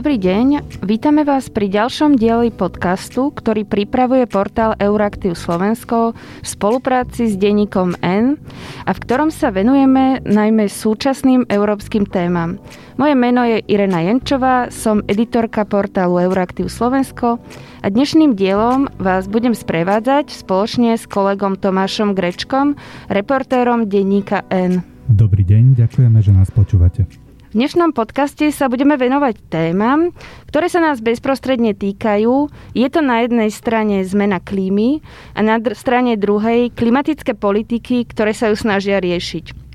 Dobrý deň, vítame vás pri ďalšom dieli podcastu, ktorý pripravuje portál Euraktiv Slovensko v spolupráci s denníkom N a v ktorom sa venujeme najmä súčasným európskym témam. Moje meno je Irena Jenčová, som editorka portálu Euraktiv Slovensko a dnešným dielom vás budem sprevádzať spoločne s kolegom Tomášom Grečkom, reportérom denníka N. Dobrý deň, ďakujeme, že nás počúvate. V dnešnom podcaste sa budeme venovať témam, ktoré sa nás bezprostredne týkajú. Je to na jednej strane zmena klímy a na strane druhej klimatické politiky, ktoré sa ju snažia riešiť.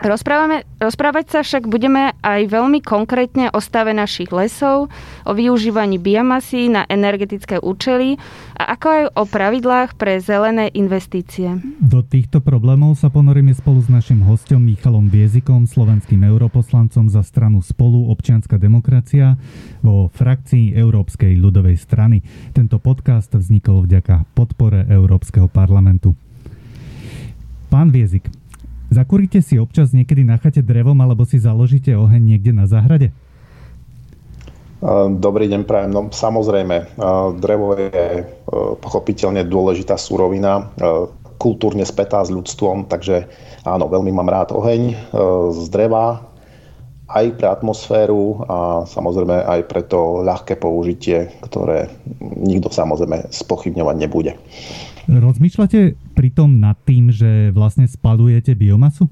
Rozprávame, rozprávať sa však budeme aj veľmi konkrétne o stave našich lesov, o využívaní biomasy na energetické účely a ako aj o pravidlách pre zelené investície. Do týchto problémov sa ponoríme spolu s našim hostom Michalom Viezikom, slovenským europoslancom za stranu Spolu občianská demokracia vo frakcii Európskej ľudovej strany. Tento podcast vznikol vďaka podpore Európskeho parlamentu. Pán Viezik, Zakúrite si občas niekedy na chate drevom alebo si založíte oheň niekde na záhrade? Dobrý deň, prajem. No, samozrejme, drevo je pochopiteľne dôležitá surovina, kultúrne spätá s ľudstvom, takže áno, veľmi mám rád oheň z dreva, aj pre atmosféru a samozrejme aj pre to ľahké použitie, ktoré nikto samozrejme spochybňovať nebude. Rozmýšľate pritom nad tým, že vlastne spalujete biomasu?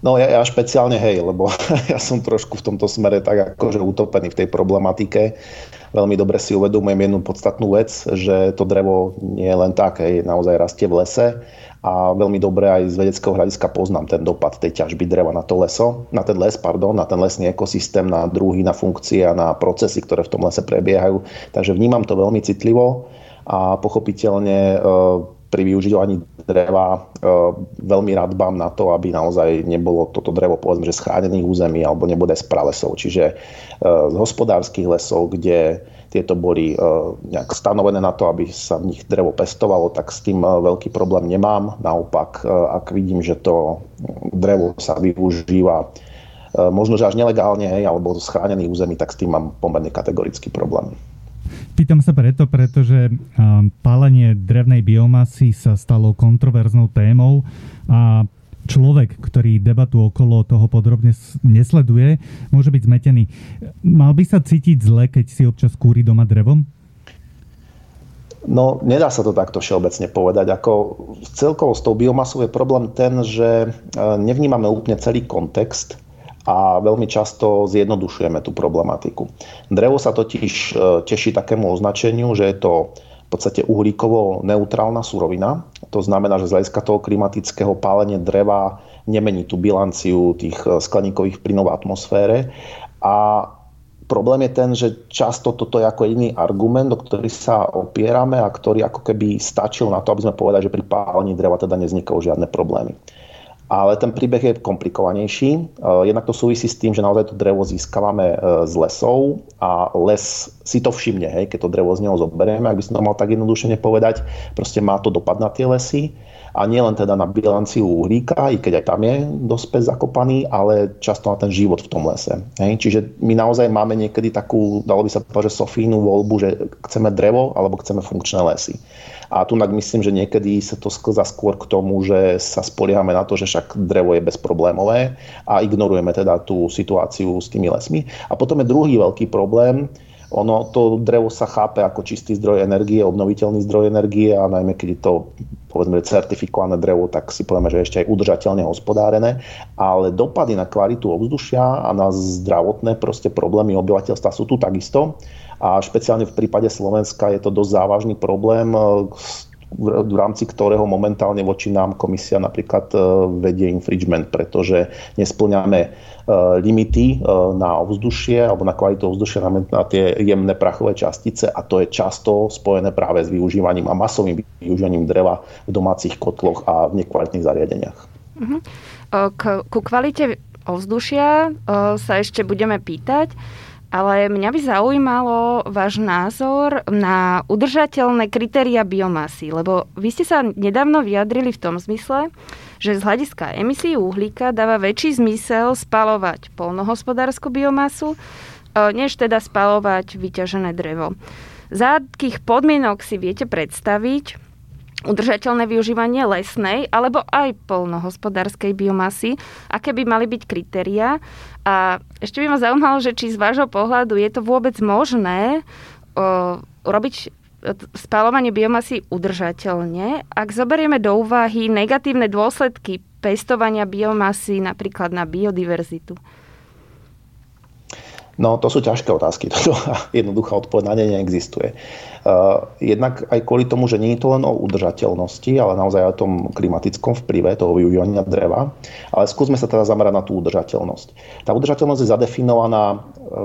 No ja, ja špeciálne hej, lebo ja som trošku v tomto smere tak akože utopený v tej problematike. Veľmi dobre si uvedomujem jednu podstatnú vec, že to drevo nie je len tak, hej, naozaj rastie v lese a veľmi dobre aj z vedeckého hľadiska poznám ten dopad tej ťažby dreva na to leso, na ten les, pardon, na ten lesný ekosystém, na druhy, na funkcie a na procesy, ktoré v tom lese prebiehajú. Takže vnímam to veľmi citlivo a pochopiteľne e, pri využívaní dreva e, veľmi rád bám na to, aby naozaj nebolo toto drevo povedzme, že z chránených území alebo nebude z pralesov. Čiže e, z hospodárskych lesov, kde tieto boli nejak stanovené na to, aby sa v nich drevo pestovalo, tak s tým veľký problém nemám. Naopak, ak vidím, že to drevo sa využíva možno, že až nelegálne, alebo z území, tak s tým mám pomerne kategorický problém. Pýtam sa preto, pretože pálenie drevnej biomasy sa stalo kontroverznou témou a človek, ktorý debatu okolo toho podrobne nesleduje, môže byť zmetený. Mal by sa cítiť zle, keď si občas kúri doma drevom? No, nedá sa to takto všeobecne povedať. Ako celkovo s tou biomasou je problém ten, že nevnímame úplne celý kontext a veľmi často zjednodušujeme tú problematiku. Drevo sa totiž e, teší takému označeniu, že je to v podstate uhlíkovo neutrálna surovina. To znamená, že z hľadiska toho klimatického pálenie dreva nemení tú bilanciu tých e, skleníkových plynov v atmosfére. A problém je ten, že často toto je ako iný argument, o ktorý sa opierame a ktorý ako keby stačil na to, aby sme povedali, že pri pálení dreva teda nevznikajú žiadne problémy. Ale ten príbeh je komplikovanejší. E, jednak to súvisí s tým, že naozaj to drevo získavame e, z lesov a les si to všimne, hej, keď to drevo z neho zoberieme, ak by som to mal tak jednoduše nepovedať, proste má to dopad na tie lesy a nie len teda na bilanciu uhlíka, i keď aj tam je dosť zakopaný, ale často na ten život v tom lese. Hej. Čiže my naozaj máme niekedy takú, dalo by sa povedať, že sofínu voľbu, že chceme drevo alebo chceme funkčné lesy. A tu myslím, že niekedy sa to sklza skôr k tomu, že sa spoliehame na to, že však drevo je bezproblémové a ignorujeme teda tú situáciu s tými lesmi. A potom je druhý veľký problém, ono, to drevo sa chápe ako čistý zdroj energie, obnoviteľný zdroj energie a najmä keď je to povedzme certifikované drevo, tak si povieme, že ešte aj udržateľne hospodárené, ale dopady na kvalitu ovzdušia a na zdravotné proste problémy obyvateľstva sú tu takisto a špeciálne v prípade Slovenska je to dosť závažný problém, v rámci ktorého momentálne voči nám komisia napríklad e, vedie infringement, pretože nesplňame e, limity e, na ovzdušie alebo na kvalitu ovzdušia na tie jemné prachové častice a to je často spojené práve s využívaním a masovým využívaním dreva v domácich kotloch a v nekvalitných zariadeniach. K, ku kvalite ovzdušia sa ešte budeme pýtať. Ale mňa by zaujímalo váš názor na udržateľné kritéria biomasy, lebo vy ste sa nedávno vyjadrili v tom zmysle, že z hľadiska emisí uhlíka dáva väčší zmysel spalovať polnohospodárskú biomasu než teda spalovať vyťažené drevo. Za akých podmienok si viete predstaviť udržateľné využívanie lesnej alebo aj polnohospodárskej biomasy, aké by mali byť kritériá. A ešte by ma zaujímalo, že či z vášho pohľadu je to vôbec možné o, robiť spalovanie biomasy udržateľne, ak zoberieme do úvahy negatívne dôsledky pestovania biomasy napríklad na biodiverzitu. No, to sú ťažké otázky. Toto jednoduchá odpoveď na ne neexistuje. Uh, jednak aj kvôli tomu, že nie je to len o udržateľnosti, ale naozaj aj o tom klimatickom vplyve toho využívania dreva. Ale skúsme sa teda zamerať na tú udržateľnosť. Tá udržateľnosť je zadefinovaná uh,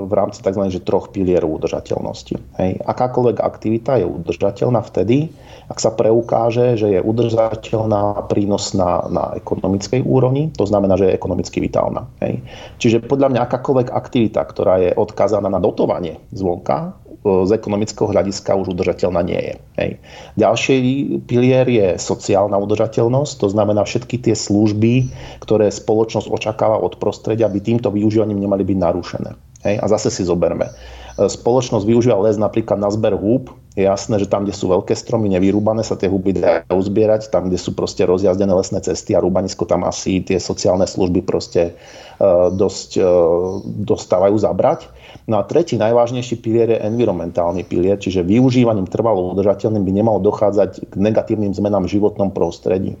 v rámci tzv. Že troch pilierov udržateľnosti. Hej. Akákoľvek aktivita je udržateľná vtedy, ak sa preukáže, že je udržateľná, prínosná na ekonomickej úrovni, to znamená, že je ekonomicky vitálna. Hej. Čiže podľa mňa akákoľvek aktivita, ktorá je odkázaná na dotovanie zvonka, z ekonomického hľadiska už udržateľná nie je. Hej. Ďalší pilier je sociálna udržateľnosť, to znamená všetky tie služby, ktoré spoločnosť očakáva od prostredia, by týmto využívaním nemali byť narušené. Hej. A zase si zoberme. Spoločnosť využíva les napríklad na zber húb, je jasné, že tam, kde sú veľké stromy nevyrúbané, sa tie huby dajú zbierať. Tam, kde sú proste rozjazdené lesné cesty a rúbanisko, tam asi tie sociálne služby proste uh, dosť dostávajú zabrať. No a tretí najvážnejší pilier je environmentálny pilier, čiže využívaním trvalo udržateľným by nemalo dochádzať k negatívnym zmenám v životnom prostredí.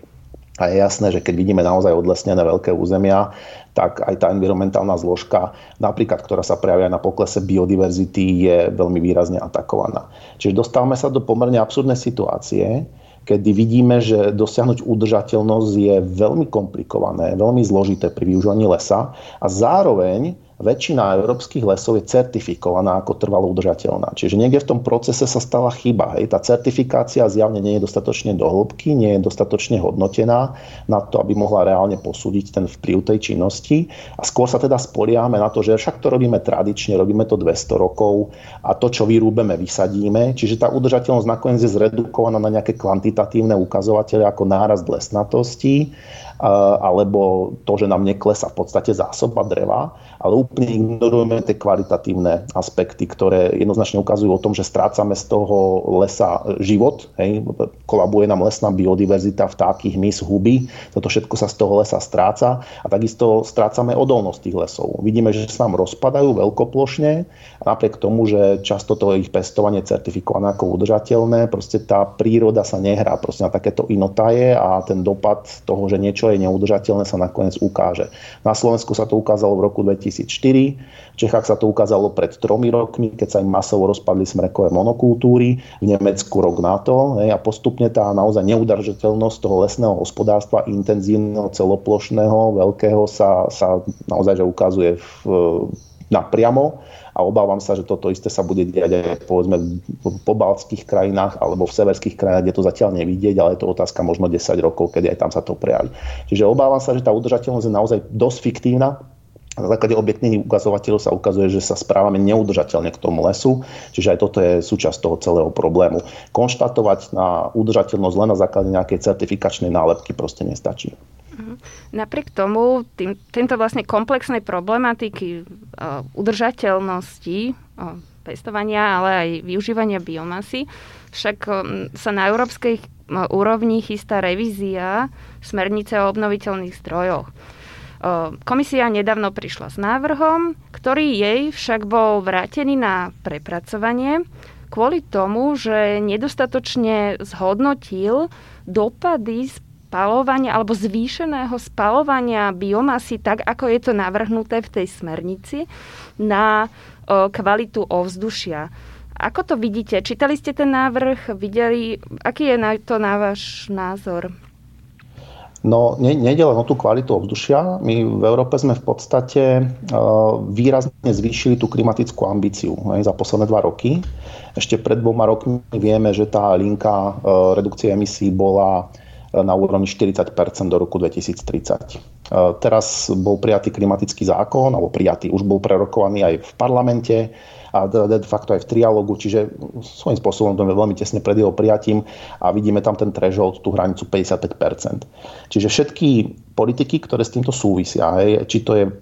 A je jasné, že keď vidíme naozaj odlesnené veľké územia, tak aj tá environmentálna zložka, napríklad, ktorá sa prejavia na poklese biodiverzity, je veľmi výrazne atakovaná. Čiže dostávame sa do pomerne absurdnej situácie, kedy vidíme, že dosiahnuť udržateľnosť je veľmi komplikované, veľmi zložité pri využívaní lesa a zároveň väčšina európskych lesov je certifikovaná ako trvalo udržateľná. Čiže niekde v tom procese sa stala chyba. Hej. Tá certifikácia zjavne nie je dostatočne do hĺbky, nie je dostatočne hodnotená na to, aby mohla reálne posúdiť ten vplyv tej činnosti. A skôr sa teda spoliame na to, že však to robíme tradične, robíme to 200 rokov a to, čo vyrúbeme, vysadíme. Čiže tá udržateľnosť nakoniec je zredukovaná na nejaké kvantitatívne ukazovatele ako nárast lesnatosti alebo to, že nám neklesa v podstate zásoba dreva, ale úplne ignorujeme tie kvalitatívne aspekty, ktoré jednoznačne ukazujú o tom, že strácame z toho lesa život, hej, kolabuje nám lesná biodiverzita, vtáky, hmyz, huby, toto všetko sa z toho lesa stráca a takisto strácame odolnosť tých lesov. Vidíme, že sa nám rozpadajú veľkoplošne napriek tomu, že často to ich pestovanie certifikované ako udržateľné, proste tá príroda sa nehrá proste na takéto inotaje a ten dopad toho, že niečo čo je neudržateľné, sa nakoniec ukáže. Na Slovensku sa to ukázalo v roku 2004, v Čechách sa to ukázalo pred tromi rokmi, keď sa im masovo rozpadli smrekové monokultúry, v Nemecku rok na to a postupne tá naozaj neudržateľnosť toho lesného hospodárstva intenzívneho, celoplošného, veľkého sa, sa naozaj že ukazuje v, napriamo a obávam sa, že toto isté sa bude diať aj povedzme v pobaltských krajinách alebo v severských krajinách, kde to zatiaľ nevidieť, ale je to otázka možno 10 rokov, kedy aj tam sa to prejaví. Čiže obávam sa, že tá udržateľnosť je naozaj dosť fiktívna, na základe objektívnych ukazovateľov sa ukazuje, že sa správame neudržateľne k tomu lesu, čiže aj toto je súčasť toho celého problému. Konštatovať na udržateľnosť len na základe nejakej certifikačnej nálepky proste nestačí. Mhm. Napriek tomu, tým, týmto vlastne komplexnej problematiky uh, udržateľnosti uh, pestovania, ale aj využívania biomasy, však um, sa na európskej uh, úrovni chystá revízia smernice o obnoviteľných zdrojoch. Komisia nedávno prišla s návrhom, ktorý jej však bol vrátený na prepracovanie kvôli tomu, že nedostatočne zhodnotil dopady spalovania alebo zvýšeného spalovania biomasy, tak ako je to navrhnuté v tej smernici, na kvalitu ovzdušia. Ako to vidíte? Čítali ste ten návrh? Videli? Aký je to na váš názor? No, ne, nejde len o tú kvalitu ovzdušia. My v Európe sme v podstate uh, výrazne zvýšili tú klimatickú ambíciu aj, za posledné dva roky. Ešte pred dvoma rokmi vieme, že tá linka uh, redukcie emisí bola na úrovni 40% do roku 2030. Teraz bol prijatý klimatický zákon, alebo prijatý, už bol prerokovaný aj v parlamente a de facto aj v trialógu, čiže svojím spôsobom to je veľmi tesne pred jeho prijatím a vidíme tam ten threshold, tú hranicu 55%. Čiže všetky politiky, ktoré s týmto súvisia, hej, či to je e,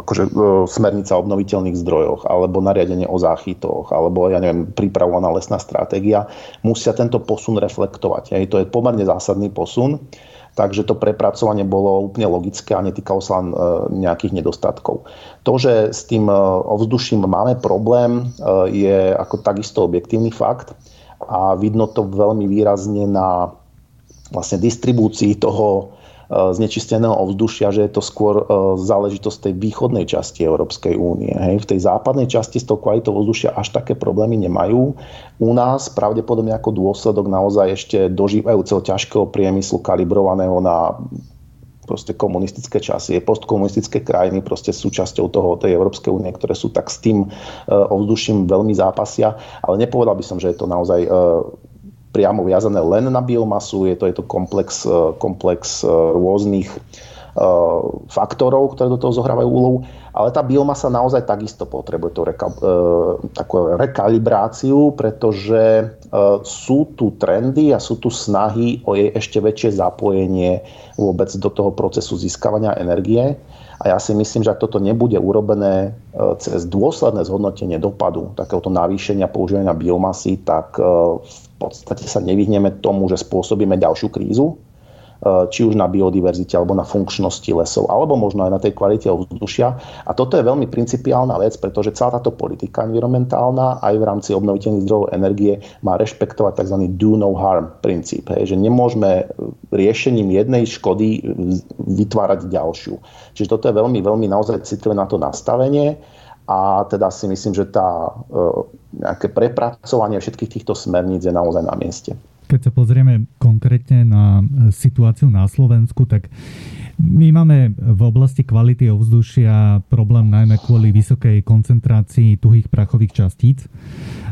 akože, e, smernica o obnoviteľných zdrojoch, alebo nariadenie o záchytoch, alebo ja neviem, pripravovaná lesná stratégia, musia tento posun reflektovať. Hej. To je pomerne zásadný posun. Takže to prepracovanie bolo úplne logické a netýkalo sa len e, nejakých nedostatkov. To, že s tým e, ovzduším máme problém, e, je ako takisto objektívny fakt a vidno to veľmi výrazne na vlastne distribúcii toho znečisteného ovzdušia, že je to skôr e, záležitosť tej východnej časti Európskej únie. Hej. V tej západnej časti s tou kvalitou ovzdušia až také problémy nemajú. U nás pravdepodobne ako dôsledok naozaj ešte dožívajúceho ťažkého priemyslu kalibrovaného na proste komunistické časy, postkomunistické krajiny proste súčasťou toho, tej Európskej únie, ktoré sú tak s tým e, ovzduším veľmi zápasia. Ale nepovedal by som, že je to naozaj priamo viazané len na biomasu, je to, je to komplex, e, komplex e, rôznych e, faktorov, ktoré do toho zohrávajú úlohu, ale tá biomasa naozaj takisto potrebuje tú reka, takú rekalibráciu, pretože sú tu trendy a sú tu snahy o jej ešte väčšie zapojenie vôbec do toho procesu získavania energie. A ja si myslím, že ak toto nebude urobené cez dôsledné zhodnotenie dopadu takéhoto navýšenia používania biomasy, tak v podstate sa nevyhneme tomu, že spôsobíme ďalšiu krízu, e, či už na biodiverzite alebo na funkčnosti lesov, alebo možno aj na tej kvalite ovzdušia. A toto je veľmi principiálna vec, pretože celá táto politika environmentálna aj v rámci obnoviteľných zdrojov energie má rešpektovať tzv. do no harm princíp. Hej, že nemôžeme riešením jednej škody vytvárať ďalšiu. Čiže toto je veľmi, veľmi naozaj citlivé na to nastavenie a teda si myslím, že tá e, nejaké prepracovanie všetkých týchto smerníc je naozaj na mieste. Keď sa pozrieme konkrétne na e, situáciu na Slovensku, tak my máme v oblasti kvality ovzdušia problém najmä kvôli vysokej koncentrácii tuhých prachových častíc.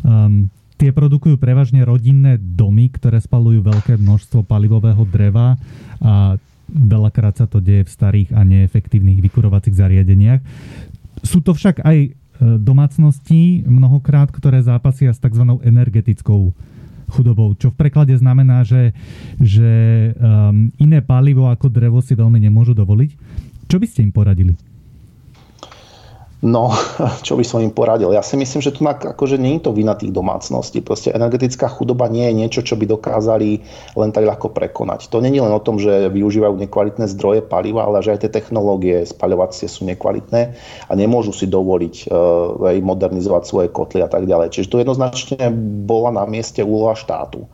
Um, tie produkujú prevažne rodinné domy, ktoré spalujú veľké množstvo palivového dreva a veľakrát sa to deje v starých a neefektívnych vykurovacích zariadeniach. Sú to však aj e, domácnosti mnohokrát, ktoré zápasia s tzv. energetickou chudobou, čo v preklade znamená, že, že um, iné palivo ako drevo si veľmi nemôžu dovoliť. Čo by ste im poradili? No, čo by som im poradil? Ja si myslím, že tu na, akože nie je to vina tých domácností. Proste energetická chudoba nie je niečo, čo by dokázali len tak ľahko prekonať. To není len o tom, že využívajú nekvalitné zdroje paliva, ale že aj tie technológie spaľovacie sú nekvalitné a nemôžu si dovoliť uh, modernizovať svoje kotly a tak ďalej. Čiže to jednoznačne bola na mieste úloha štátu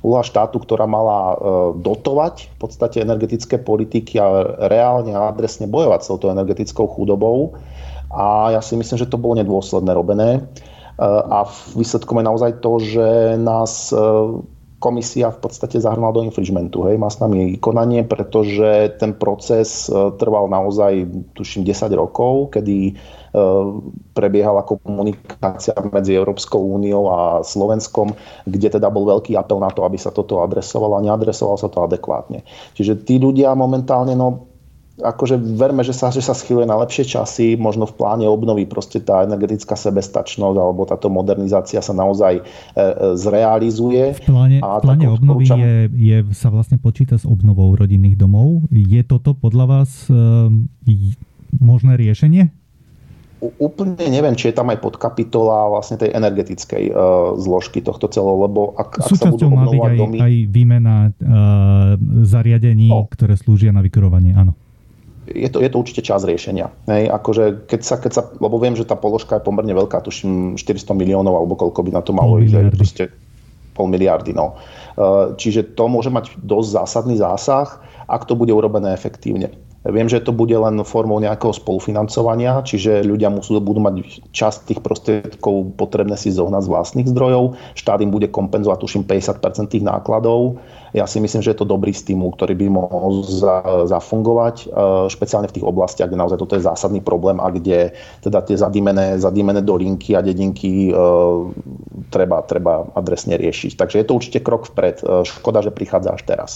úloha štátu, ktorá mala e, dotovať v podstate energetické politiky a reálne a adresne bojovať s touto energetickou chudobou a ja si myslím, že to bolo nedôsledné robené. E, a výsledkom je naozaj to, že nás e, komisia v podstate zahrnula do infringementu. Hej. Má s nami konanie, pretože ten proces e, trval naozaj, tuším, 10 rokov, kedy prebiehala komunikácia medzi Európskou úniou a Slovenskom, kde teda bol veľký apel na to, aby sa toto adresovalo a neadresovalo sa to adekvátne. Čiže tí ľudia momentálne, no akože verme, že sa, že sa schyluje na lepšie časy, možno v pláne obnovy proste tá energetická sebestačnosť alebo táto modernizácia sa naozaj e, e, zrealizuje. V pláne, a v pláne obnovy odporúčam... je, je, sa vlastne počíta s obnovou rodinných domov. Je toto podľa vás e, možné riešenie? úplne neviem, či je tam aj podkapitola vlastne tej energetickej uh, zložky tohto celého, lebo ak, ak sa budú obnovovať aj, domy... aj výmena uh, zariadení, no. ktoré slúžia na vykurovanie, áno je to, je to určite čas riešenia. Hej, akože keď sa, keď sa, lebo viem, že tá položka je pomerne veľká, tuším 400 miliónov, alebo koľko by na to malo ísť. Proste pol miliardy. No. E, čiže to môže mať dosť zásadný zásah, ak to bude urobené efektívne. Viem, že to bude len formou nejakého spolufinancovania, čiže ľudia musú, budú mať časť tých prostriedkov potrebné si zohnať z vlastných zdrojov. Štát im bude kompenzovať, tuším, 50% tých nákladov ja si myslím, že je to dobrý stimul, ktorý by mohol za, zafungovať, e, špeciálne v tých oblastiach, kde naozaj toto je zásadný problém a kde teda tie zadímené, zadímené dolinky a dedinky e, treba, treba adresne riešiť. Takže je to určite krok vpred. E, škoda, že prichádza až teraz.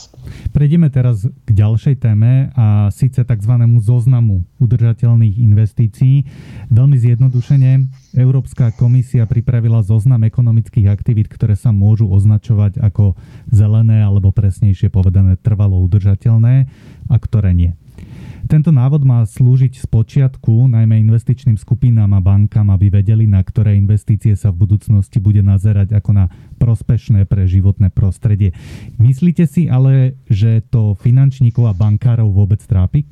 Prejdeme teraz k ďalšej téme a síce tzv. zoznamu udržateľných investícií. Veľmi zjednodušene, Európska komisia pripravila zoznam ekonomických aktivít, ktoré sa môžu označovať ako zelené alebo presnejšie povedané trvalo udržateľné a ktoré nie. Tento návod má slúžiť z počiatku najmä investičným skupinám a bankám, aby vedeli, na ktoré investície sa v budúcnosti bude nazerať ako na prospešné pre životné prostredie. Myslíte si ale, že to finančníkov a bankárov vôbec trápi?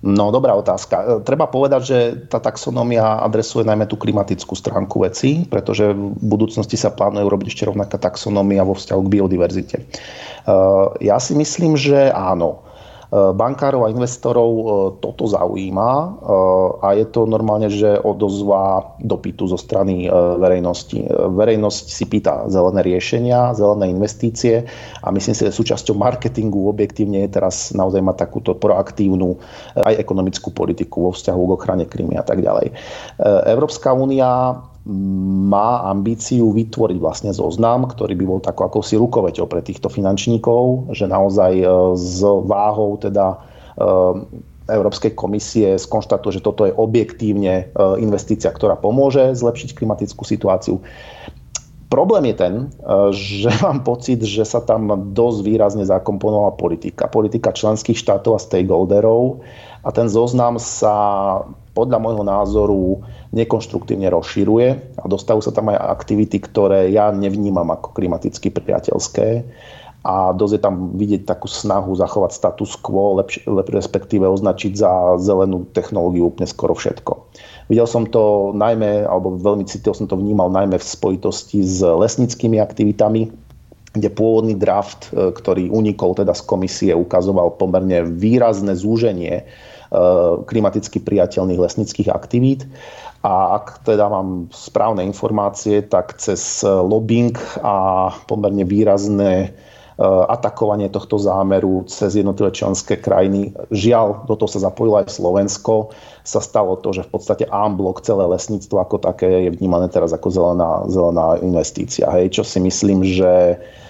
No, dobrá otázka. Treba povedať, že tá taxonómia adresuje najmä tú klimatickú stránku veci, pretože v budúcnosti sa plánuje urobiť ešte rovnaká taxonómia vo vzťahu k biodiverzite. Ja si myslím, že áno. Eh, bankárov a investorov eh, toto zaujíma eh, a je to normálne, že odozva dopytu zo strany verejnosti. Verejnosť si pýta zelené riešenia, zelené investície a myslím si, že súčasťou marketingu objektívne je teraz naozaj mať takúto proaktívnu aj ekonomickú politiku vo vzťahu k ochrane klímy a tak ďalej. Európska únia má ambíciu vytvoriť vlastne zoznam, ktorý by bol takou akousi rukoveťou pre týchto finančníkov, že naozaj e, s váhou teda e, Európskej komisie skonštatuje, že toto je objektívne e, investícia, ktorá pomôže zlepšiť klimatickú situáciu. Problém je ten, že mám pocit, že sa tam dosť výrazne zakomponovala politika. Politika členských štátov a stakeholderov a ten zoznam sa podľa môjho názoru nekonštruktívne rozširuje a dostavujú sa tam aj aktivity, ktoré ja nevnímam ako klimaticky priateľské a dosť je tam vidieť takú snahu zachovať status quo, lepš- respektíve označiť za zelenú technológiu úplne skoro všetko. Videl som to najmä, alebo veľmi citil som to vnímal najmä v spojitosti s lesnickými aktivitami, kde pôvodný draft, e, ktorý unikol teda z komisie, ukazoval pomerne výrazné zúženie klimaticky priateľných lesnických aktivít a ak teda mám správne informácie, tak cez lobbying a pomerne výrazné e, atakovanie tohto zámeru cez jednotlivé členské krajiny. Žiaľ, do toho sa zapojilo aj Slovensko. Sa stalo to, že v podstate ámblok celé lesníctvo ako také je vnímané teraz ako zelená, zelená investícia. Hej, čo si myslím, že Eh,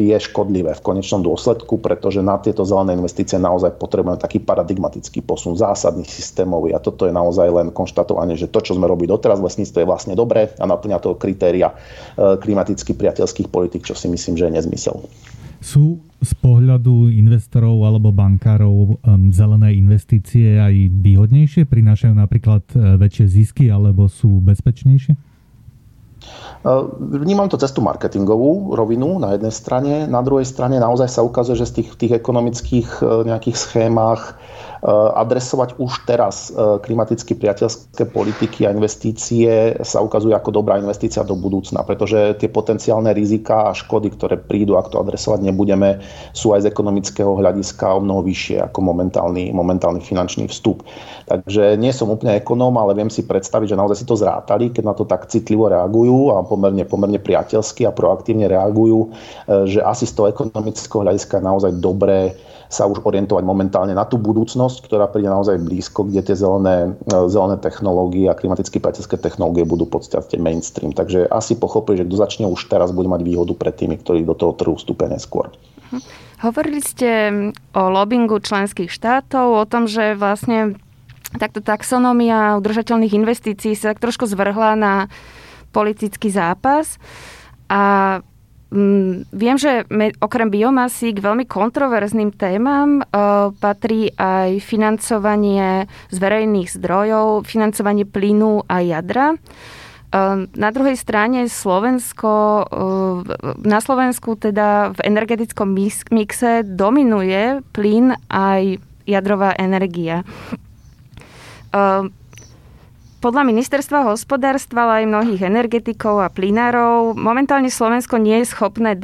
je škodlivé v konečnom dôsledku, pretože na tieto zelené investície naozaj potrebujeme taký paradigmatický posun, zásadný systémový a toto je naozaj len konštatovanie, že to, čo sme robili doteraz v lesníctve je vlastne dobré a naplňa to kritéria eh, klimaticky priateľských politik, čo si myslím, že je nezmysel. Sú z pohľadu investorov alebo bankárov um, zelené investície aj výhodnejšie? Prinášajú napríklad väčšie zisky alebo sú bezpečnejšie? Vnímam to cez tú marketingovú rovinu na jednej strane, na druhej strane naozaj sa ukazuje, že z tých, tých ekonomických e, nejakých schémach Eh, adresovať už teraz eh, klimaticky priateľské politiky a investície sa ukazuje ako dobrá investícia do budúcna, pretože tie potenciálne rizika a škody, ktoré prídu, ak to adresovať nebudeme, sú aj z ekonomického hľadiska o mnoho vyššie ako momentálny, momentálny finančný vstup. Takže nie som úplne ekonóm, ale viem si predstaviť, že naozaj si to zrátali, keď na to tak citlivo reagujú a pomerne, pomerne priateľsky a proaktívne reagujú, eh, že asi z toho ekonomického hľadiska je naozaj dobré sa už orientovať momentálne na tú budúcnosť, ktorá príde naozaj blízko, kde tie zelené, e, zelené technológie a klimaticky priateľské technológie budú podstate mainstream. Takže asi pochopí, že kto začne už teraz, bude mať výhodu pred tými, ktorí do toho trhu vstúpia neskôr. Mhm. Hovorili ste o lobbingu členských štátov, o tom, že vlastne takto taxonómia udržateľných investícií sa tak trošku zvrhla na politický zápas. A viem, že okrem biomasy k veľmi kontroverzným témam uh, patrí aj financovanie z verejných zdrojov, financovanie plynu a jadra. Uh, na druhej strane Slovensko, uh, na Slovensku teda v energetickom mixe dominuje plyn aj jadrová energia. Podľa ministerstva hospodárstva, ale aj mnohých energetikov a plinárov, momentálne Slovensko nie je schopné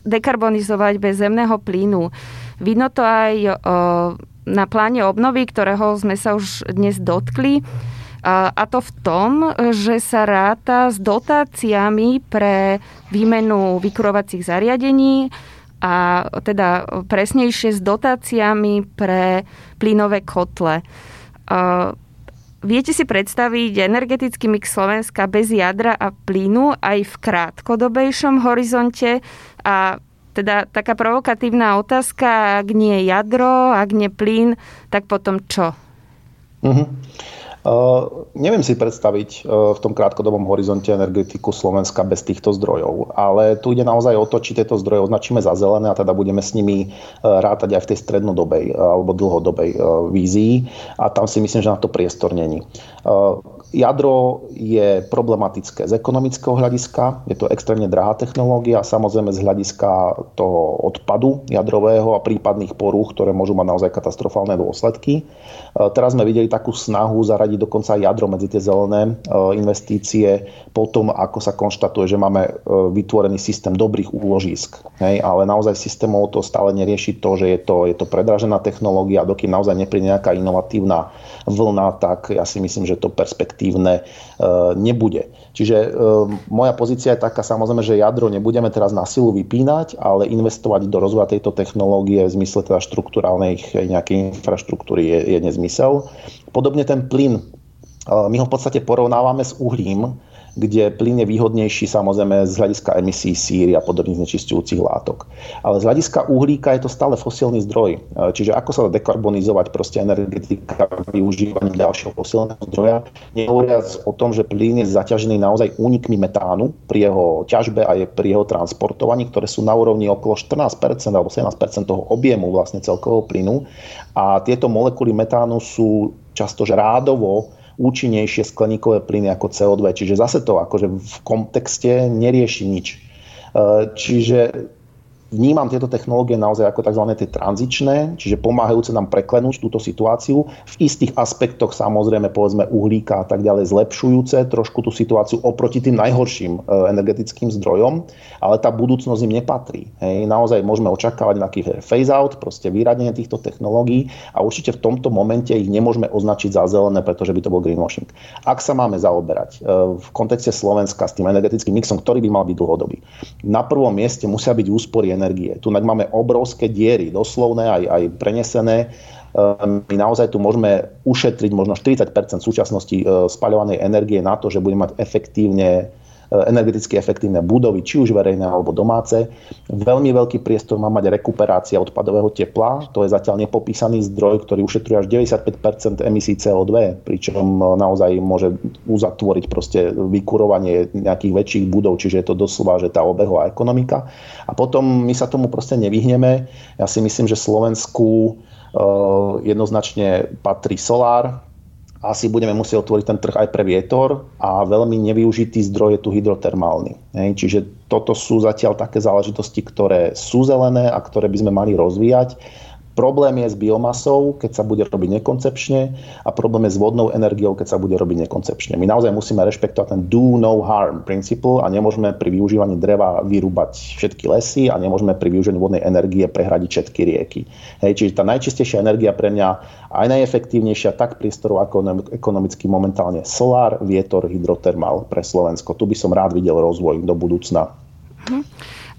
dekarbonizovať bez zemného plynu. Vidno to aj na pláne obnovy, ktorého sme sa už dnes dotkli. A to v tom, že sa ráta s dotáciami pre výmenu vykurovacích zariadení a teda presnejšie s dotáciami pre plynové kotle. Viete si predstaviť energetický mix Slovenska bez jadra a plynu aj v krátkodobejšom horizonte a teda taká provokatívna otázka, ak nie jadro, ak nie plyn, tak potom čo? Uh-huh. Uh, neviem si predstaviť uh, v tom krátkodobom horizonte energetiku Slovenska bez týchto zdrojov, ale tu ide naozaj o to, či tieto zdroje označíme za zelené a teda budeme s nimi uh, rátať aj v tej strednodobej alebo dlhodobej vízii a tam si myslím, že na to priestor není. Jadro je problematické z ekonomického hľadiska, je to extrémne drahá technológia, samozrejme z hľadiska toho odpadu jadrového a prípadných porúch, ktoré môžu mať naozaj katastrofálne dôsledky. Teraz sme videli takú snahu zaradiť dokonca jadro medzi tie zelené e, investície po tom, ako sa konštatuje, že máme e, vytvorený systém dobrých úložisk. Hej, ale naozaj systémov to stále nerieši to, že je to, je to predražená technológia dokým naozaj nepríde nejaká inovatívna vlna, tak ja si myslím, že to perspektívne e, nebude. Čiže moja pozícia je taká, samozrejme, že jadro nebudeme teraz na silu vypínať, ale investovať do rozvoja tejto technológie v zmysle teda štruktúrálnej nejakej infraštruktúry je, je nezmysel zmysel. Podobne ten plyn, my ho v podstate porovnávame s uhlím, kde plyn je výhodnejší samozrejme z hľadiska emisí síry a podobných znečistujúcich látok. Ale z hľadiska uhlíka je to stále fosílny zdroj. Čiže ako sa dá dekarbonizovať proste energetika využívaním ďalšieho fosílneho zdroja, nehovoriac o tom, že plyn je zaťažený naozaj únikmi metánu pri jeho ťažbe a pri jeho transportovaní, ktoré sú na úrovni okolo 14% alebo 17% toho objemu vlastne celkového plynu. A tieto molekuly metánu sú často rádovo účinnejšie skleníkové plyny ako CO2. Čiže zase to akože v kontexte nerieši nič. E, čiže vnímam tieto technológie naozaj ako tzv. tie tranzičné, čiže pomáhajúce nám preklenúť túto situáciu. V istých aspektoch samozrejme povedzme uhlíka a tak ďalej zlepšujúce trošku tú situáciu oproti tým najhorším e, energetickým zdrojom, ale tá budúcnosť im nepatrí. Hej. Naozaj môžeme očakávať nejaký phase-out, proste vyradenie týchto technológií a určite v tomto momente ich nemôžeme označiť za zelené, pretože by to bol greenwashing. Ak sa máme zaoberať e, v kontexte Slovenska s tým energetickým mixom, ktorý by mal byť dlhodobý, na prvom mieste musia byť úspory energie. Tu máme obrovské diery, doslovné aj, aj prenesené. Ehm, my naozaj tu môžeme ušetriť možno 40 súčasnosti e, spaľovanej energie na to, že budeme mať efektívne energeticky efektívne budovy, či už verejné alebo domáce. Veľmi veľký priestor má mať rekuperácia odpadového tepla. To je zatiaľ nepopísaný zdroj, ktorý ušetruje až 95% emisí CO2, pričom naozaj môže uzatvoriť proste vykurovanie nejakých väčších budov, čiže je to doslova, že tá obehová ekonomika. A potom my sa tomu proste nevyhneme. Ja si myslím, že Slovensku eh, jednoznačne patrí solár, asi budeme musieť otvoriť ten trh aj pre vietor a veľmi nevyužitý zdroj je tu hydrotermálny. Hej. Čiže toto sú zatiaľ také záležitosti, ktoré sú zelené a ktoré by sme mali rozvíjať. Problém je s biomasou, keď sa bude robiť nekoncepčne a problém je s vodnou energiou, keď sa bude robiť nekoncepčne. My naozaj musíme rešpektovať ten do no harm principle a nemôžeme pri využívaní dreva vyrúbať všetky lesy a nemôžeme pri využívaní vodnej energie prehradiť všetky rieky. Hej, čiže tá najčistejšia energia pre mňa aj najefektívnejšia tak priestoru ako ekonomicky momentálne solár, vietor, hydrotermál pre Slovensko. Tu by som rád videl rozvoj do budúcna.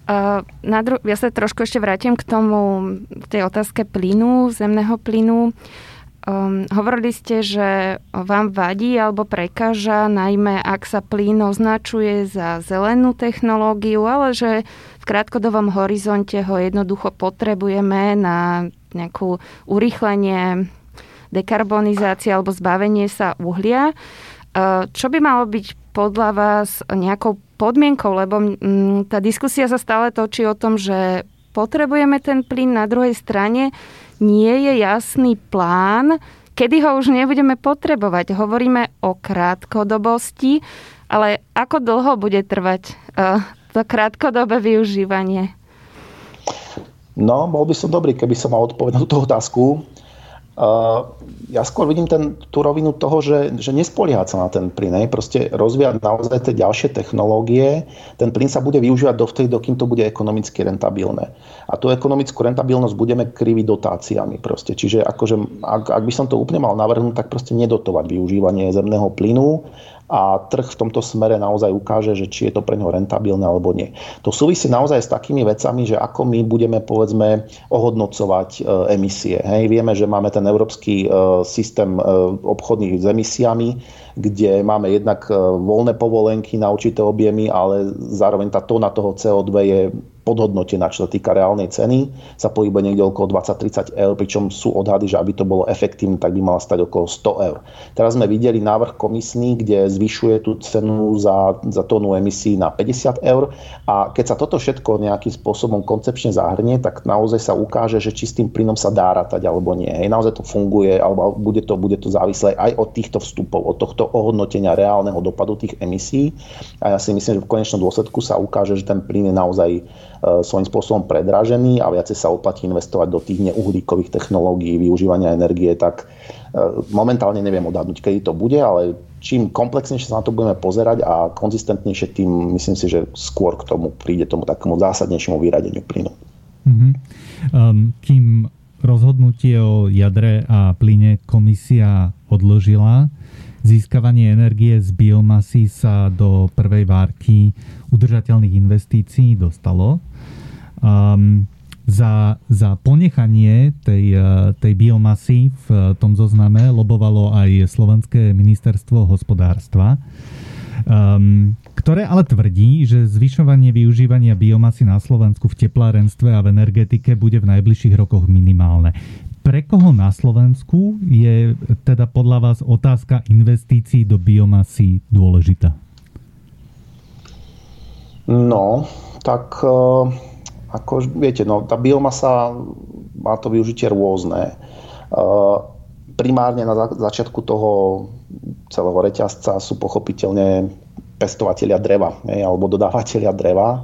Hm. Na dru- ja sa trošku ešte vrátim k tomu, k tej otázke plynu, zemného plynu. Um, hovorili ste, že vám vadí alebo prekáža, najmä ak sa plyn označuje za zelenú technológiu, ale že v krátkodobom horizonte ho jednoducho potrebujeme na nejakú urychlenie dekarbonizácie alebo zbavenie sa uhlia. Uh, čo by malo byť podľa vás nejakou podmienkou, lebo mm, tá diskusia sa stále točí o tom, že potrebujeme ten plyn na druhej strane, nie je jasný plán, kedy ho už nebudeme potrebovať. Hovoríme o krátkodobosti, ale ako dlho bude trvať uh, to krátkodobé využívanie? No, bol by som dobrý, keby som mal odpovedať na tú otázku ja skôr vidím ten, tú rovinu toho, že, že nespoliehať sa na ten plyn, proste rozvíjať naozaj tie ďalšie technológie. Ten plyn sa bude využívať dovtedy, dokým to bude ekonomicky rentabilné. A tú ekonomickú rentabilnosť budeme kriviť dotáciami. Proste. Čiže akože, ak, ak by som to úplne mal navrhnúť, tak proste nedotovať využívanie zemného plynu a trh v tomto smere naozaj ukáže, že či je to pre neho rentabilné alebo nie. To súvisí naozaj s takými vecami, že ako my budeme povedzme ohodnocovať e, emisie. Hej, vieme, že máme ten európsky e, systém e, obchodných s emisiami, kde máme jednak voľné povolenky na určité objemy, ale zároveň tá tóna toho CO2 je podhodnotená, čo sa týka reálnej ceny, sa pohybuje niekde okolo 20-30 eur, pričom sú odhady, že aby to bolo efektívne, tak by mala stať okolo 100 eur. Teraz sme videli návrh komisný, kde zvyšuje tú cenu za, za tónu emisí na 50 eur a keď sa toto všetko nejakým spôsobom koncepčne zahrnie, tak naozaj sa ukáže, že či s tým plynom sa dá rátať alebo nie. Hej, naozaj to funguje, alebo bude to, bude to závislé aj od týchto vstupov, od tohto ohodnotenia reálneho dopadu tých emisí. A ja si myslím, že v konečnom dôsledku sa ukáže, že ten plyn je naozaj svojím spôsobom predražený a viacej sa oplatí investovať do tých neuhlíkových technológií, využívania energie, tak e, momentálne neviem odhadnúť, kedy to bude, ale čím komplexnejšie sa na to budeme pozerať a konzistentnejšie, tým myslím si, že skôr k tomu príde tomu takému zásadnejšiemu vyradeniu plynu. Mm-hmm. Um, kým rozhodnutie o jadre a plyne komisia odložila, získavanie energie z biomasy sa do prvej várky udržateľných investícií dostalo. Um, za, za ponechanie tej, tej biomasy v tom zozname lobovalo aj Slovenské ministerstvo hospodárstva. Um, ktoré ale tvrdí, že zvyšovanie využívania biomasy na Slovensku v teplárenstve a v energetike bude v najbližších rokoch minimálne. Pre koho na Slovensku je teda podľa vás otázka investícií do biomasy dôležitá? No, tak e, ako viete, no, tá biomasa má to využitie rôzne. E, primárne na začiatku toho celého reťazca sú pochopiteľne pestovateľia dreva alebo dodávateľia dreva. E,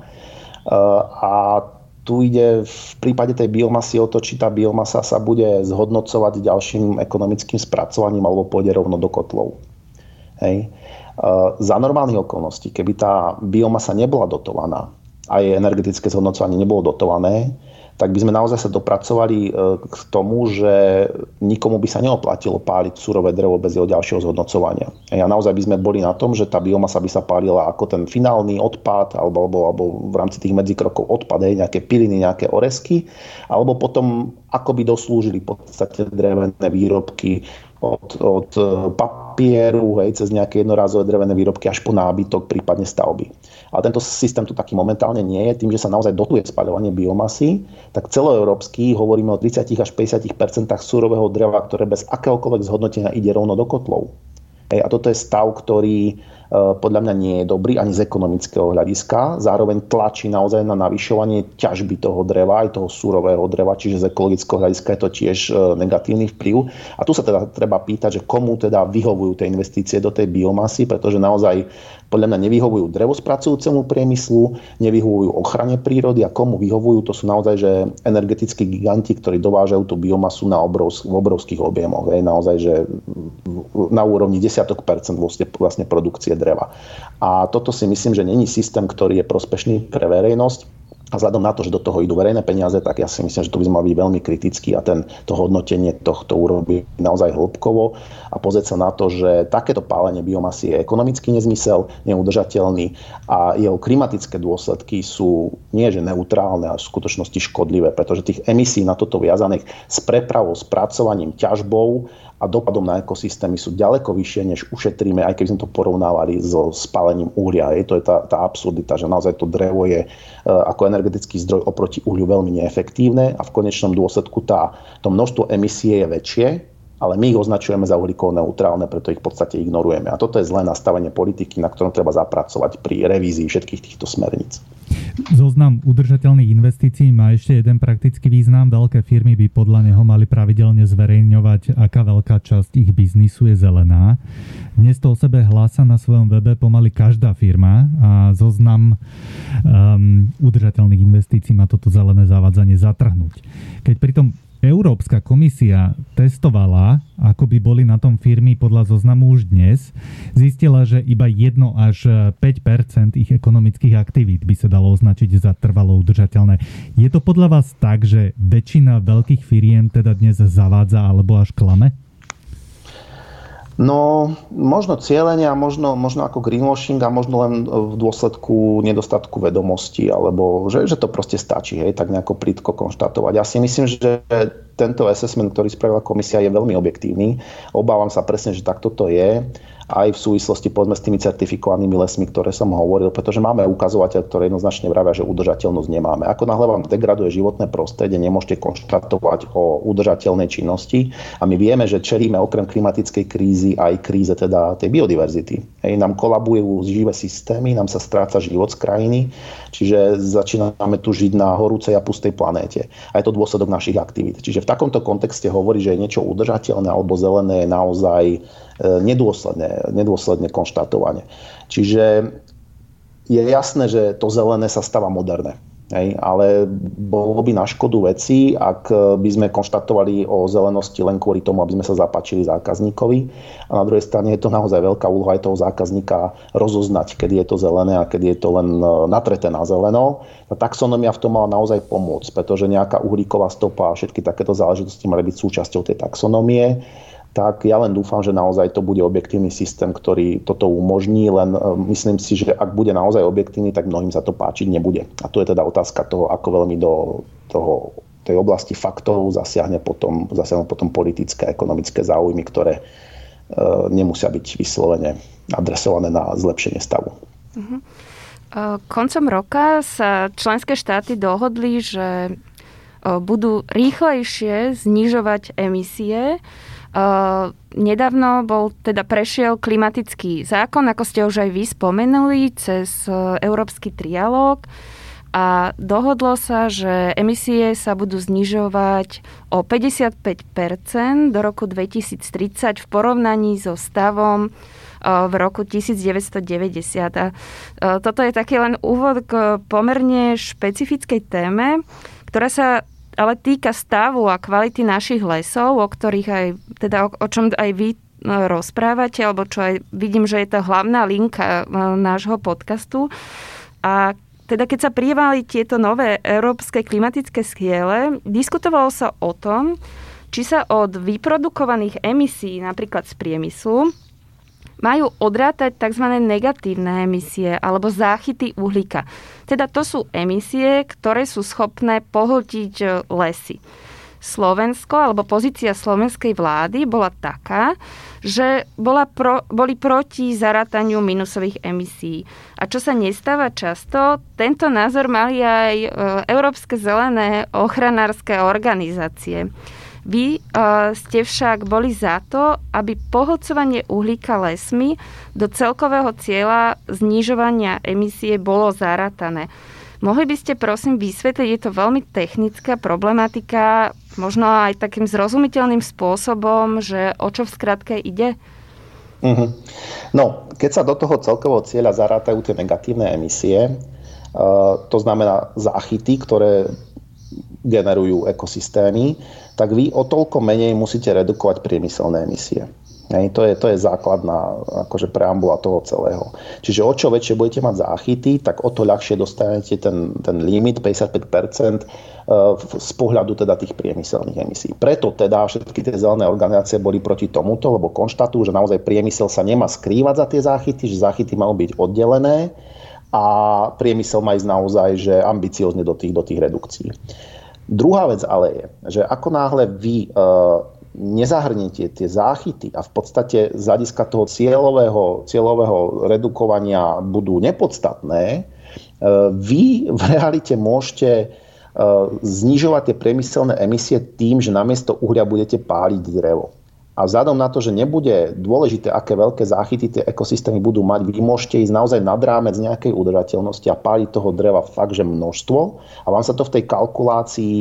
a tu ide v prípade tej biomasy o to, či tá biomasa sa bude zhodnocovať ďalším ekonomickým spracovaním alebo pôjde rovno do kotlov. Hej. E, za normálnych okolností, keby tá biomasa nebola dotovaná a jej energetické zhodnocovanie nebolo dotované, tak by sme naozaj sa dopracovali e, k tomu, že nikomu by sa neoplatilo páliť surové drevo bez jeho ďalšieho zhodnocovania. A naozaj by sme boli na tom, že tá biomasa by sa pálila ako ten finálny odpad alebo, alebo, alebo v rámci tých medzikrokov odpad, hej, nejaké piliny, nejaké oresky, alebo potom ako by doslúžili v podstate drevené výrobky od, od e, papieru, hej, cez nejaké jednorázové drevené výrobky až po nábytok, prípadne stavby. Ale tento systém tu taký momentálne nie je. Tým, že sa naozaj dotuje spaľovanie biomasy, tak celoeurópsky hovoríme o 30 až 50% surového dreva, ktoré bez akéhokoľvek zhodnotenia ide rovno do kotlov. Hej, a toto je stav, ktorý podľa mňa nie je dobrý ani z ekonomického hľadiska. Zároveň tlačí naozaj na navyšovanie ťažby toho dreva, aj toho súrového dreva, čiže z ekologického hľadiska je to tiež e, negatívny vplyv. A tu sa teda treba pýtať, že komu teda vyhovujú tie investície do tej biomasy, pretože naozaj podľa mňa nevyhovujú drevospracujúcemu priemyslu, nevyhovujú ochrane prírody a komu vyhovujú, to sú naozaj že energetickí giganti, ktorí dovážajú tú biomasu na obrovsk- v obrovských objemoch. Je naozaj, že na úrovni desiatok percent vlastne, vlastne produkcie dreva. A toto si myslím, že není systém, ktorý je prospešný pre verejnosť a vzhľadom na to, že do toho idú verejné peniaze, tak ja si myslím, že to by sme mali byť veľmi kritický a ten, to hodnotenie tohto urobiť naozaj hĺbkovo a pozrieť sa na to, že takéto pálenie biomasy je ekonomický nezmysel, neudržateľný a jeho klimatické dôsledky sú nie že neutrálne, ale v skutočnosti škodlivé, pretože tých emisí na toto viazaných s prepravou, spracovaním, ťažbou a dopadom na ekosystémy sú ďaleko vyššie, než ušetríme, aj keby sme to porovnávali so spálením uhlia. Je to je tá, tá absurdita, že naozaj to drevo je e, ako energetický zdroj oproti uhliu veľmi neefektívne a v konečnom dôsledku tá, to množstvo emisie je väčšie, ale my ich označujeme za uhlíkovo neutrálne, preto ich v podstate ignorujeme. A toto je zlé nastavenie politiky, na ktorom treba zapracovať pri revízii všetkých týchto smerníc. Zoznam udržateľných investícií má ešte jeden praktický význam. Veľké firmy by podľa neho mali pravidelne zverejňovať, aká veľká časť ich biznisu je zelená. Dnes to o sebe hlása na svojom webe pomaly každá firma a zoznam um, udržateľných investícií má toto zelené zavádzanie zatrhnúť. Keď pritom Európska komisia testovala, ako by boli na tom firmy podľa zoznamu už dnes, zistila, že iba 1 až 5% ich ekonomických aktivít by sa dalo označiť za trvalo udržateľné. Je to podľa vás tak, že väčšina veľkých firiem teda dnes zavádza alebo až klame? No, možno cieľenie a možno, možno ako greenwashing a možno len v dôsledku nedostatku vedomosti, alebo že, že to proste stačí, hej, tak nejako plítko konštatovať. Ja si myslím, že tento assessment, ktorý spravila komisia, je veľmi objektívny. Obávam sa presne, že takto to je. Aj v súvislosti povedzme s tými certifikovanými lesmi, ktoré som hovoril, pretože máme ukazovateľ, ktoré jednoznačne vravia, že udržateľnosť nemáme. Ako náhle vám degraduje životné prostredie, nemôžete konštatovať o udržateľnej činnosti a my vieme, že čelíme okrem klimatickej krízy aj kríze teda tej biodiverzity. Hej, nám kolabujú živé systémy, nám sa stráca život z krajiny, čiže začíname tu žiť na horúcej a pustej planéte. A je to dôsledok našich aktivít. Čiže v takomto kontexte hovorí, že je niečo udržateľné alebo zelené je naozaj nedôsledne, nedôsledne konštatovanie. Čiže je jasné, že to zelené sa stáva moderné. Hej, ale bolo by na škodu veci, ak by sme konštatovali o zelenosti len kvôli tomu, aby sme sa zapáčili zákazníkovi. A na druhej strane je to naozaj veľká úloha aj toho zákazníka rozoznať, kedy je to zelené a kedy je to len e, natreté na zeleno. Tá taxonomia v tom mala naozaj pomôcť, pretože nejaká uhlíková stopa a všetky takéto záležitosti mali byť súčasťou tej taxonomie tak ja len dúfam, že naozaj to bude objektívny systém, ktorý toto umožní, len e, myslím si, že ak bude naozaj objektívny, tak mnohým sa to páčiť nebude. A to je teda otázka toho, ako veľmi do toho, tej oblasti faktov zasiahne potom, zasiahne potom politické a ekonomické záujmy, ktoré e, nemusia byť vyslovene adresované na zlepšenie stavu. Uh-huh. Koncom roka sa členské štáty dohodli, že budú rýchlejšie znižovať emisie nedávno bol, teda prešiel klimatický zákon, ako ste už aj vy spomenuli, cez uh, európsky trialóg a dohodlo sa, že emisie sa budú znižovať o 55% do roku 2030 v porovnaní so stavom v roku 1990. A toto je taký len úvod k pomerne špecifickej téme, ktorá sa ale týka stavu a kvality našich lesov, o ktorých aj, teda o, o čom aj vy no, rozprávate, alebo čo aj vidím, že je to hlavná linka no, nášho podcastu. A teda keď sa prijevali tieto nové európske klimatické schiele, diskutovalo sa o tom, či sa od vyprodukovaných emisí, napríklad z priemyslu, majú odrátať tzv. negatívne emisie alebo záchyty uhlíka. Teda to sú emisie, ktoré sú schopné pohltiť e, lesy. Slovensko alebo pozícia slovenskej vlády bola taká, že bola pro, boli proti zarátaniu minusových emisí. A čo sa nestáva často, tento názor mali aj e, Európske zelené ochranárske organizácie. Vy uh, ste však boli za to, aby pohodcovanie uhlíka lesmi do celkového cieľa znižovania emisie bolo zaratané. Mohli by ste prosím vysvetliť, je to veľmi technická problematika, možno aj takým zrozumiteľným spôsobom, že o čo v skratke ide? Uh-huh. No, keď sa do toho celkového cieľa zarátajú tie negatívne emisie, uh, to znamená záchyty, ktoré generujú ekosystémy, tak vy o toľko menej musíte redukovať priemyselné emisie. Hej, to, je, to je základná akože preambula toho celého. Čiže o čo väčšie budete mať záchyty, tak o to ľahšie dostanete ten, ten limit 55% e, z pohľadu teda tých priemyselných emisí. Preto teda všetky tie zelené organizácie boli proti tomuto, lebo konštatujú, že naozaj priemysel sa nemá skrývať za tie záchyty, že záchyty majú byť oddelené a priemysel má ísť naozaj že ambiciozne do tých, do tých redukcií. Druhá vec ale je, že ako náhle vy e, nezahrniete tie záchyty a v podstate z hľadiska toho cieľového, cieľového redukovania budú nepodstatné, e, vy v realite môžete e, znižovať tie priemyselné emisie tým, že namiesto uhlia budete páliť drevo. A vzhľadom na to, že nebude dôležité, aké veľké záchyty tie ekosystémy budú mať, vy môžete ísť naozaj nad rámec nejakej udržateľnosti a páliť toho dreva fakt, že množstvo. A vám sa to v tej kalkulácii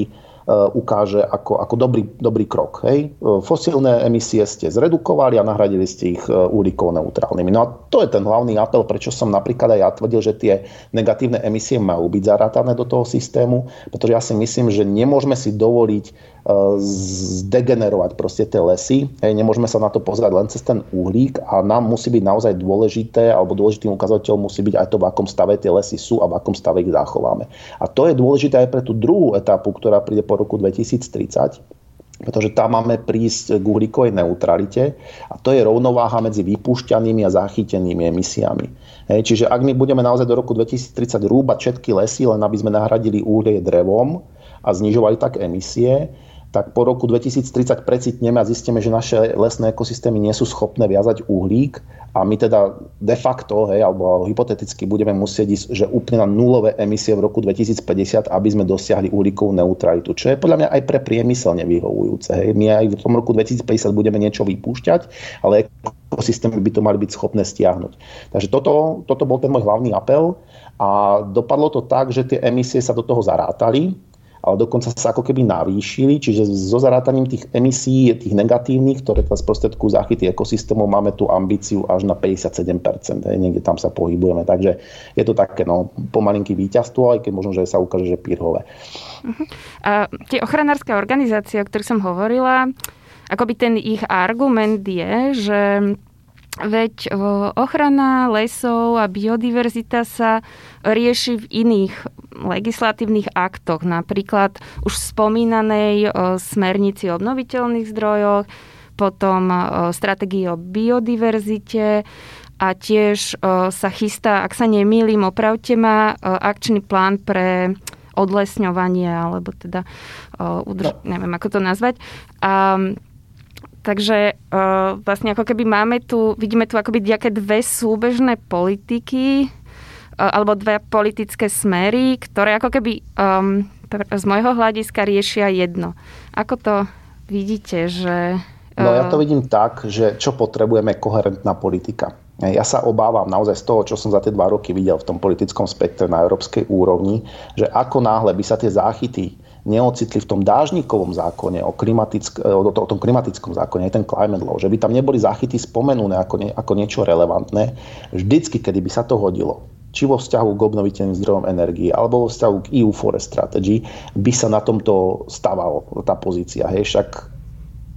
E, ukáže ako, ako dobrý, dobrý krok. Hej? E, fosílne emisie ste zredukovali a nahradili ste ich e, uhlíkovo neutrálnymi. No a to je ten hlavný apel, prečo som napríklad aj ja tvrdil, že tie negatívne emisie majú byť zarátané do toho systému, pretože ja si myslím, že nemôžeme si dovoliť zdegenerovať proste tie lesy. Hej, nemôžeme sa na to pozerať len cez ten uhlík a nám musí byť naozaj dôležité, alebo dôležitým ukazateľom musí byť aj to, v akom stave tie lesy sú a v akom stave ich zachováme. A to je dôležité aj pre tú druhú etapu, ktorá príde po roku 2030, pretože tam máme prísť k uhlíkovej neutralite a to je rovnováha medzi vypúšťanými a zachytenými emisiami. Hej, čiže ak my budeme naozaj do roku 2030 rúbať všetky lesy, len aby sme nahradili uhlie drevom a znižovali tak emisie, tak po roku 2030 precitneme a zistíme, že naše lesné ekosystémy nie sú schopné viazať uhlík a my teda de facto, hej, alebo hypoteticky budeme musieť ísť, že úplne na nulové emisie v roku 2050, aby sme dosiahli uhlíkovú neutralitu, čo je podľa mňa aj pre priemysel nevyhovujúce. Hej. My aj v tom roku 2050 budeme niečo vypúšťať, ale ekosystémy by to mali byť schopné stiahnuť. Takže toto, toto bol ten môj hlavný apel a dopadlo to tak, že tie emisie sa do toho zarátali ale dokonca sa ako keby navýšili, čiže so zarátaním tých emisí, tých negatívnych, ktoré z prostredku záchyty ekosystémov máme tú ambíciu až na 57%, hej, niekde tam sa pohybujeme, takže je to také no, pomalinky víťazstvo, aj keď možno, že sa ukáže, že pírhové. Uh-huh. A tie ochranárske organizácie, o ktorých som hovorila, akoby ten ich argument je, že Veď ochrana lesov a biodiverzita sa rieši v iných legislatívnych aktoch, napríklad už spomínanej smernici o obnoviteľných zdrojoch, potom stratégii o biodiverzite a tiež sa chystá, ak sa nemýlim, opravte ma, akčný plán pre odlesňovanie, alebo teda, udrž- no. neviem ako to nazvať. A Takže uh, vlastne ako keby máme tu, vidíme tu akoby nejaké dve súbežné politiky uh, alebo dve politické smery, ktoré ako keby um, z môjho hľadiska riešia jedno. Ako to vidíte, že... Uh... No ja to vidím tak, že čo potrebujeme koherentná politika. Ja sa obávam naozaj z toho, čo som za tie dva roky videl v tom politickom spektre na európskej úrovni, že ako náhle by sa tie záchyty neocitli v tom dážnikovom zákone, o, klimatick- o, o tom klimatickom zákone, aj ten climate law, že by tam neboli zachyty spomenúne ako, nie, ako niečo relevantné, vždycky, kedy by sa to hodilo, či vo vzťahu k obnoviteľným zdrojom energie alebo vo vzťahu k EU Forest Strategy, by sa na tomto stával tá pozícia. Hej, však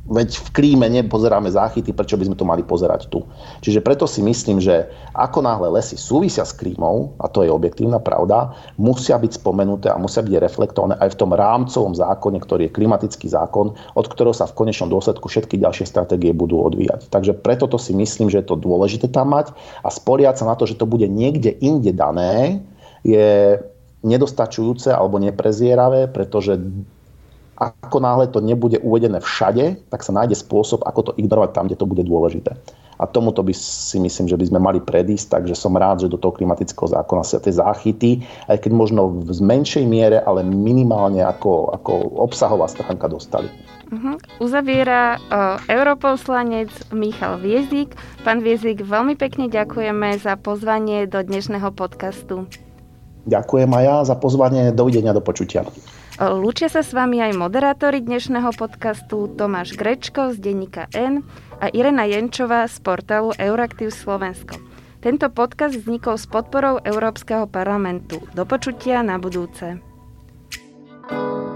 Veď v Kríme nepozeráme záchyty, prečo by sme to mali pozerať tu. Čiže preto si myslím, že ako náhle lesy súvisia s Krímou, a to je objektívna pravda, musia byť spomenuté a musia byť reflektované aj v tom rámcovom zákone, ktorý je klimatický zákon, od ktorého sa v konečnom dôsledku všetky ďalšie stratégie budú odvíjať. Takže preto to si myslím, že je to dôležité tam mať a spoliať sa na to, že to bude niekde inde dané, je nedostačujúce alebo neprezieravé, pretože ako náhle to nebude uvedené všade, tak sa nájde spôsob, ako to ignorovať tam, kde to bude dôležité. A tomuto by si myslím, že by sme mali predísť, takže som rád, že do toho klimatického zákona sa tie záchyty, aj keď možno v menšej miere, ale minimálne ako, ako obsahová stránka dostali. Uh-huh. Uzaviera uh, europoslanec Michal Viezik. Pán Viezik, veľmi pekne ďakujeme za pozvanie do dnešného podcastu. Ďakujem aj ja za pozvanie. Dovidenia, do počutia. Lúčia sa s vami aj moderátori dnešného podcastu Tomáš Grečko z denníka N a Irena Jenčová z portálu Euraktiv Slovensko. Tento podcast vznikol s podporou Európskeho parlamentu. Do počutia na budúce. thank you